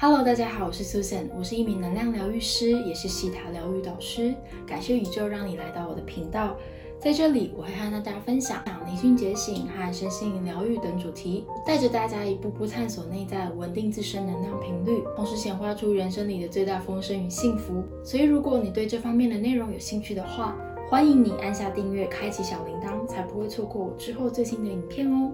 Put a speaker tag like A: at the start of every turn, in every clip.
A: Hello，大家好，我是 Susan，我是一名能量疗愈师，也是西塔疗愈导师。感谢宇宙让你来到我的频道，在这里我会和大家分享灵性觉醒和身心灵疗愈等主题，带着大家一步步探索内在，稳定自身能量频率，同时显化出人生里的最大丰盛与幸福。所以，如果你对这方面的内容有兴趣的话，欢迎你按下订阅，开启小铃铛，才不会错过我之后最新的影片哦。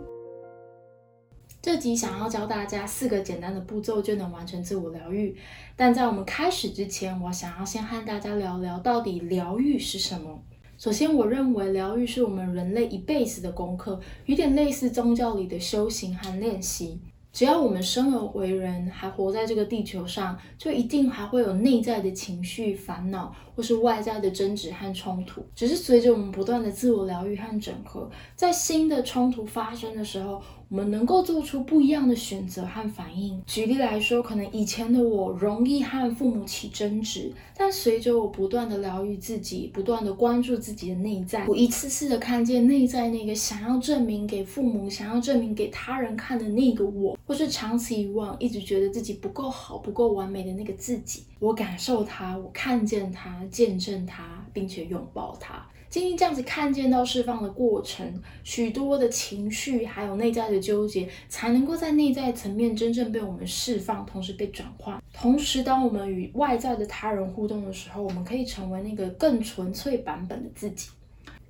A: 这集想要教大家四个简单的步骤就能完成自我疗愈，但在我们开始之前，我想要先和大家聊聊到底疗愈是什么。首先，我认为疗愈是我们人类一辈子的功课，有点类似宗教里的修行和练习。只要我们生而为人，还活在这个地球上，就一定还会有内在的情绪、烦恼，或是外在的争执和冲突。只是随着我们不断的自我疗愈和整合，在新的冲突发生的时候。我们能够做出不一样的选择和反应。举例来说，可能以前的我容易和父母起争执，但随着我不断的疗愈自己，不断的关注自己的内在，我一次次的看见内在那个想要证明给父母、想要证明给他人看的那个我，或是长此以往一直觉得自己不够好、不够完美的那个自己，我感受它，我看见它，见证它，并且拥抱它。经历这样子看见到释放的过程，许多的情绪还有内在的纠结，才能够在内在层面真正被我们释放，同时被转化。同时，当我们与外在的他人互动的时候，我们可以成为那个更纯粹版本的自己。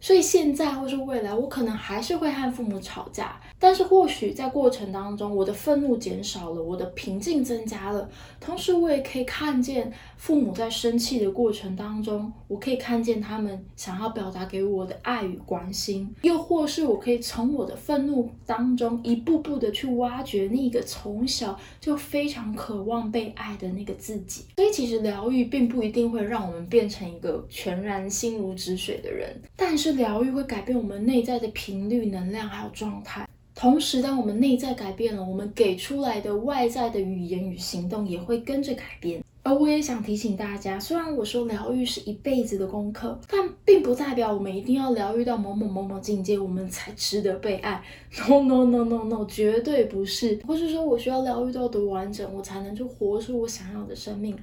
A: 所以现在或是未来，我可能还是会和父母吵架，但是或许在过程当中，我的愤怒减少了，我的平静增加了。同时，我也可以看见父母在生气的过程当中，我可以看见他们想要表达给我的爱与关心，又或是我可以从我的愤怒当中一步步的去挖掘那个从小就非常渴望被爱的那个自己。所以，其实疗愈并不一定会让我们变成一个全然心如止水的人，但是。疗愈会改变我们内在的频率、能量还有状态。同时，当我们内在改变了，我们给出来的外在的语言与行动也会跟着改变。而我也想提醒大家，虽然我说疗愈是一辈子的功课，但并不代表我们一定要疗愈到某某某某境界，我们才值得被爱。No no no no no，绝对不是。或是说我需要疗愈到多完整，我才能去活出我想要的生命。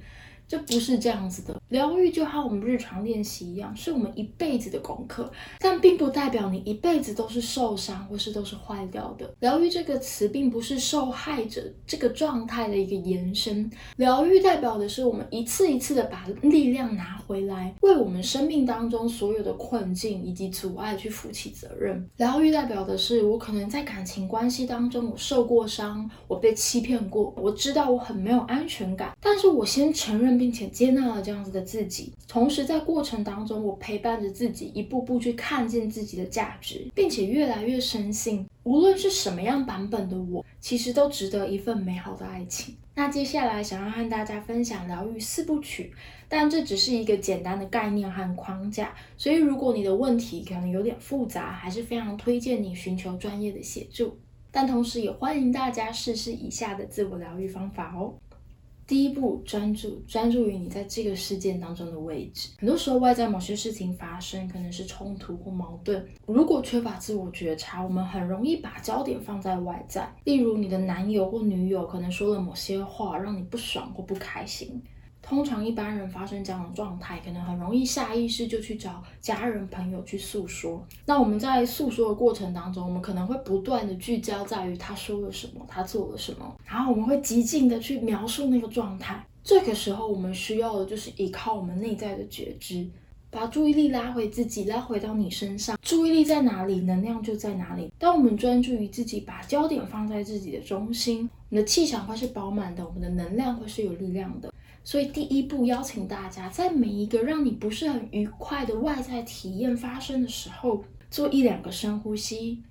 A: 这不是这样子的，疗愈就和我们日常练习一样，是我们一辈子的功课，但并不代表你一辈子都是受伤或是都是坏掉的。疗愈这个词并不是受害者这个状态的一个延伸，疗愈代表的是我们一次一次的把力量拿回来，为我们生命当中所有的困境以及阻碍去负起责任。疗愈代表的是我可能在感情关系当中我受过伤，我被欺骗过，我知道我很没有安全感，但是我先承认。并且接纳了这样子的自己，同时在过程当中，我陪伴着自己，一步步去看见自己的价值，并且越来越深信，无论是什么样版本的我，其实都值得一份美好的爱情。那接下来想要和大家分享疗愈四部曲，但这只是一个简单的概念和框架，所以如果你的问题可能有点复杂，还是非常推荐你寻求专业的协助。但同时也欢迎大家试试以下的自我疗愈方法哦。第一步，专注，专注于你在这个事件当中的位置。很多时候，外在某些事情发生，可能是冲突或矛盾。如果缺乏自我觉察，我们很容易把焦点放在外在，例如你的男友或女友可能说了某些话，让你不爽或不开心。通常一般人发生这样的状态，可能很容易下意识就去找家人朋友去诉说。那我们在诉说的过程当中，我们可能会不断的聚焦在于他说了什么，他做了什么，然后我们会极尽的去描述那个状态。这个时候，我们需要的就是依靠我们内在的觉知，把注意力拉回自己，拉回到你身上。注意力在哪里，能量就在哪里。当我们专注于自己，把焦点放在自己的中心，你的气场会是饱满的，我们的能量会是有力量的。所以，第一步，邀请大家在每一个让你不是很愉快的外在体验发生的时候，做一两个深呼吸，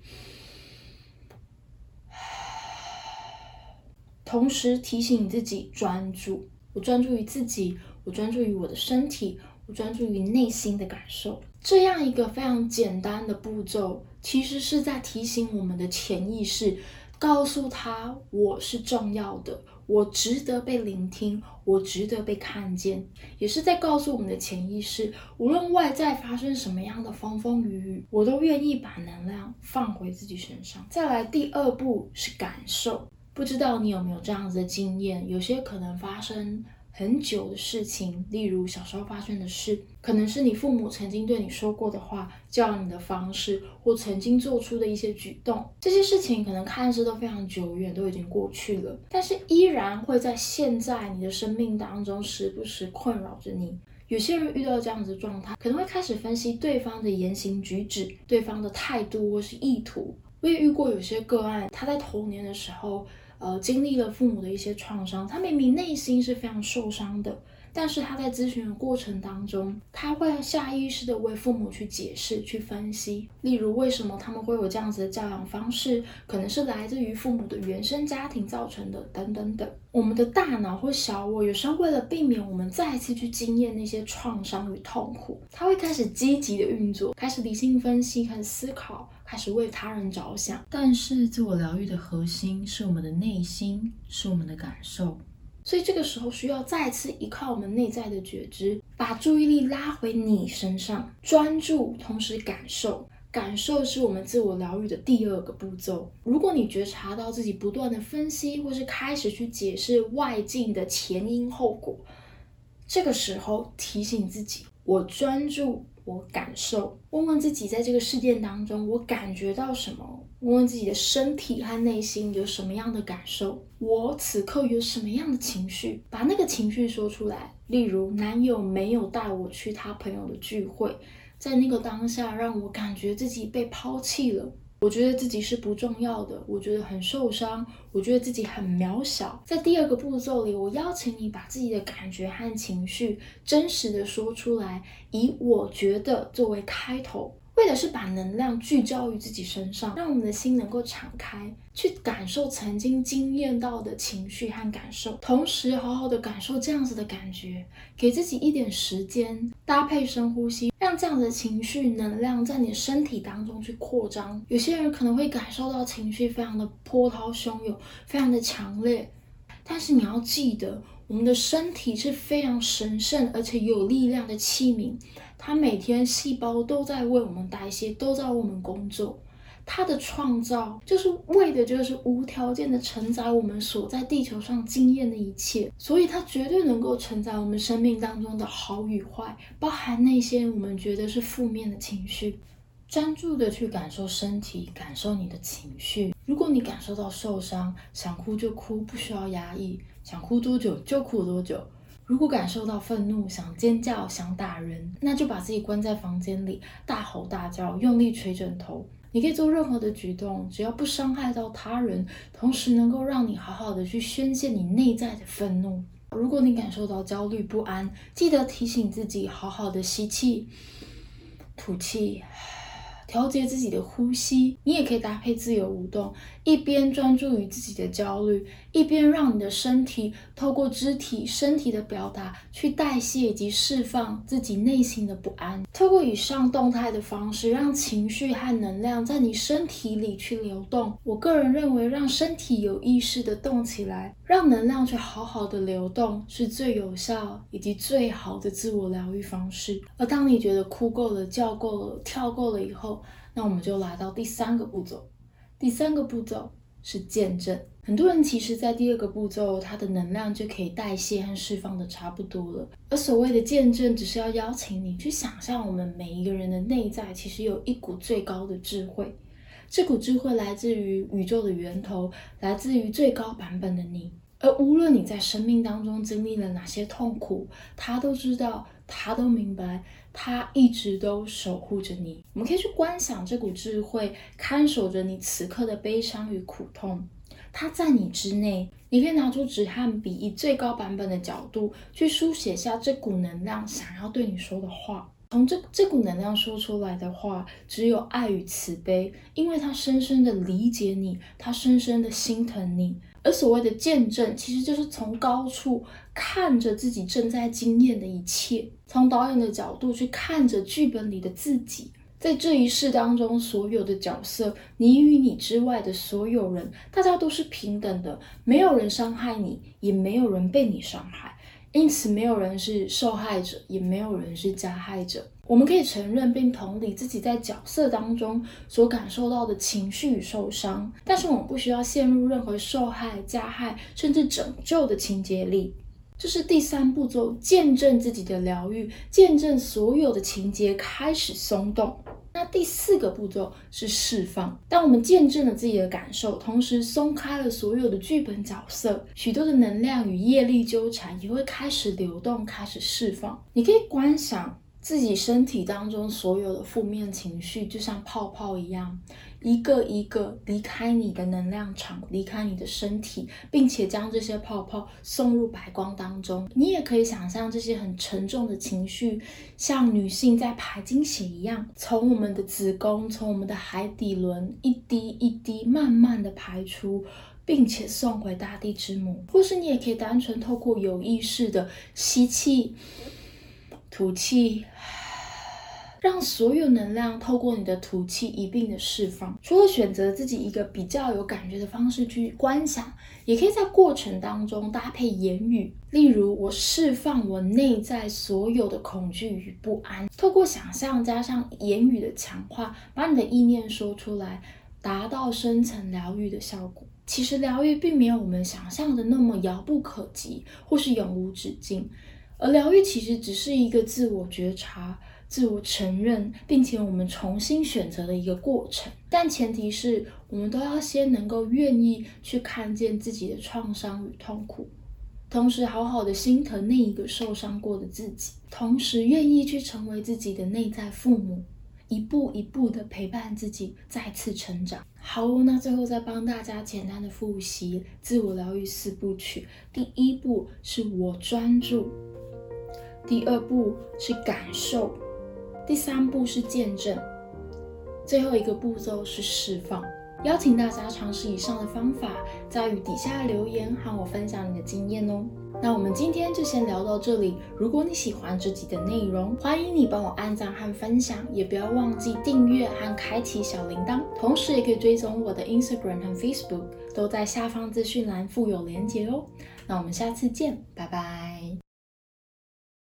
A: 同时提醒你自己专注。我专注于自己，我专注于我的身体，我专注于内心的感受。这样一个非常简单的步骤，其实是在提醒我们的潜意识。告诉他我是重要的，我值得被聆听，我值得被看见，也是在告诉我们的潜意识，无论外在发生什么样的风风雨雨，我都愿意把能量放回自己身上。再来，第二步是感受，不知道你有没有这样子的经验？有些可能发生很久的事情，例如小时候发生的事，可能是你父母曾经对你说过的话、教你的方式，或曾经做出的一些举动。这些事情可能看似都非常久远，都已经过去了，但是依然会在现在你的生命当中时不时困扰着你。有些人遇到这样子的状态，可能会开始分析对方的言行举止、对方的态度或是意图。我也遇过有些个案，他在童年的时候，呃，经历了父母的一些创伤，他明明内心是非常受伤的。但是他在咨询的过程当中，他会下意识的为父母去解释、去分析，例如为什么他们会有这样子的教养方式，可能是来自于父母的原生家庭造成的，等等等。我们的大脑或小我，有时候为了避免我们再次去经验那些创伤与痛苦，他会开始积极的运作，开始理性分析，开始思考，开始为他人着想。但是自我疗愈的核心是我们的内心，是我们的感受。所以这个时候需要再次依靠我们内在的觉知，把注意力拉回你身上，专注，同时感受。感受是我们自我疗愈的第二个步骤。如果你觉察到自己不断的分析，或是开始去解释外境的前因后果，这个时候提醒自己：我专注。我感受，问问自己，在这个事件当中，我感觉到什么？问问自己的身体和内心有什么样的感受？我此刻有什么样的情绪？把那个情绪说出来。例如，男友没有带我去他朋友的聚会，在那个当下，让我感觉自己被抛弃了。我觉得自己是不重要的，我觉得很受伤，我觉得自己很渺小。在第二个步骤里，我邀请你把自己的感觉和情绪真实的说出来，以我觉得作为开头。为的是把能量聚焦于自己身上，让我们的心能够敞开，去感受曾经经验到的情绪和感受，同时好好的感受这样子的感觉，给自己一点时间，搭配深呼吸，让这样的情绪能量在你身体当中去扩张。有些人可能会感受到情绪非常的波涛汹涌，非常的强烈，但是你要记得，我们的身体是非常神圣而且有力量的器皿。它每天细胞都在为我们代谢，都在为我们工作。它的创造就是为的，就是无条件的承载我们所在地球上经验的一切。所以它绝对能够承载我们生命当中的好与坏，包含那些我们觉得是负面的情绪。专注的去感受身体，感受你的情绪。如果你感受到受伤，想哭就哭，不需要压抑，想哭多久就哭多久。如果感受到愤怒，想尖叫，想打人，那就把自己关在房间里，大吼大叫，用力捶枕头。你可以做任何的举动，只要不伤害到他人，同时能够让你好好的去宣泄你内在的愤怒。如果你感受到焦虑不安，记得提醒自己，好好的吸气，吐气。调节自己的呼吸，你也可以搭配自由舞动，一边专注于自己的焦虑，一边让你的身体透过肢体、身体的表达去代谢以及释放自己内心的不安。透过以上动态的方式，让情绪和能量在你身体里去流动。我个人认为，让身体有意识的动起来，让能量去好好的流动，是最有效以及最好的自我疗愈方式。而当你觉得哭够了、叫够了、跳够了以后，那我们就来到第三个步骤，第三个步骤是见证。很多人其实，在第二个步骤，它的能量就可以代谢和释放的差不多了。而所谓的见证，只是要邀请你去想象，我们每一个人的内在其实有一股最高的智慧，这股智慧来自于宇宙的源头，来自于最高版本的你。而无论你在生命当中经历了哪些痛苦，他都知道，他都明白。他一直都守护着你，我们可以去观想这股智慧看守着你此刻的悲伤与苦痛。它在你之内，你可以拿出纸和笔，以最高版本的角度去书写下这股能量想要对你说的话。从这这股能量说出来的话，只有爱与慈悲，因为它深深的理解你，它深深的心疼你。而所谓的见证，其实就是从高处看着自己正在经验的一切，从导演的角度去看着剧本里的自己，在这一世当中所有的角色，你与你之外的所有人，大家都是平等的，没有人伤害你，也没有人被你伤害，因此没有人是受害者，也没有人是加害者。我们可以承认并同理自己在角色当中所感受到的情绪与受伤，但是我们不需要陷入任何受害、加害甚至拯救的情节里。这是第三步骤，见证自己的疗愈，见证所有的情节开始松动。那第四个步骤是释放。当我们见证了自己的感受，同时松开了所有的剧本角色，许多的能量与业力纠缠也会开始流动，开始释放。你可以观想。自己身体当中所有的负面情绪，就像泡泡一样，一个一个离开你的能量场，离开你的身体，并且将这些泡泡送入白光当中。你也可以想象这些很沉重的情绪，像女性在排经血一样，从我们的子宫，从我们的海底轮，一滴一滴慢慢的排出，并且送回大地之母。或是你也可以单纯透过有意识的吸气。吐气，让所有能量透过你的吐气一并的释放。除了选择自己一个比较有感觉的方式去观想，也可以在过程当中搭配言语，例如我释放我内在所有的恐惧与不安。透过想象加上言语的强化，把你的意念说出来，达到深层疗愈的效果。其实疗愈并没有我们想象的那么遥不可及，或是永无止境。而疗愈其实只是一个自我觉察、自我承认，并且我们重新选择的一个过程。但前提是我们都要先能够愿意去看见自己的创伤与痛苦，同时好好的心疼那一个受伤过的自己，同时愿意去成为自己的内在父母，一步一步的陪伴自己再次成长。好，那最后再帮大家简单的复习自我疗愈四部曲。第一步是我专注。第二步是感受，第三步是见证，最后一个步骤是释放。邀请大家尝试以上的方法，在与底下留言和我分享你的经验哦。那我们今天就先聊到这里。如果你喜欢这集的内容，欢迎你帮我按赞和分享，也不要忘记订阅和开启小铃铛。同时也可以追踪我的 Instagram 和 Facebook，都在下方资讯栏附有连结哦。那我们下次见，拜拜。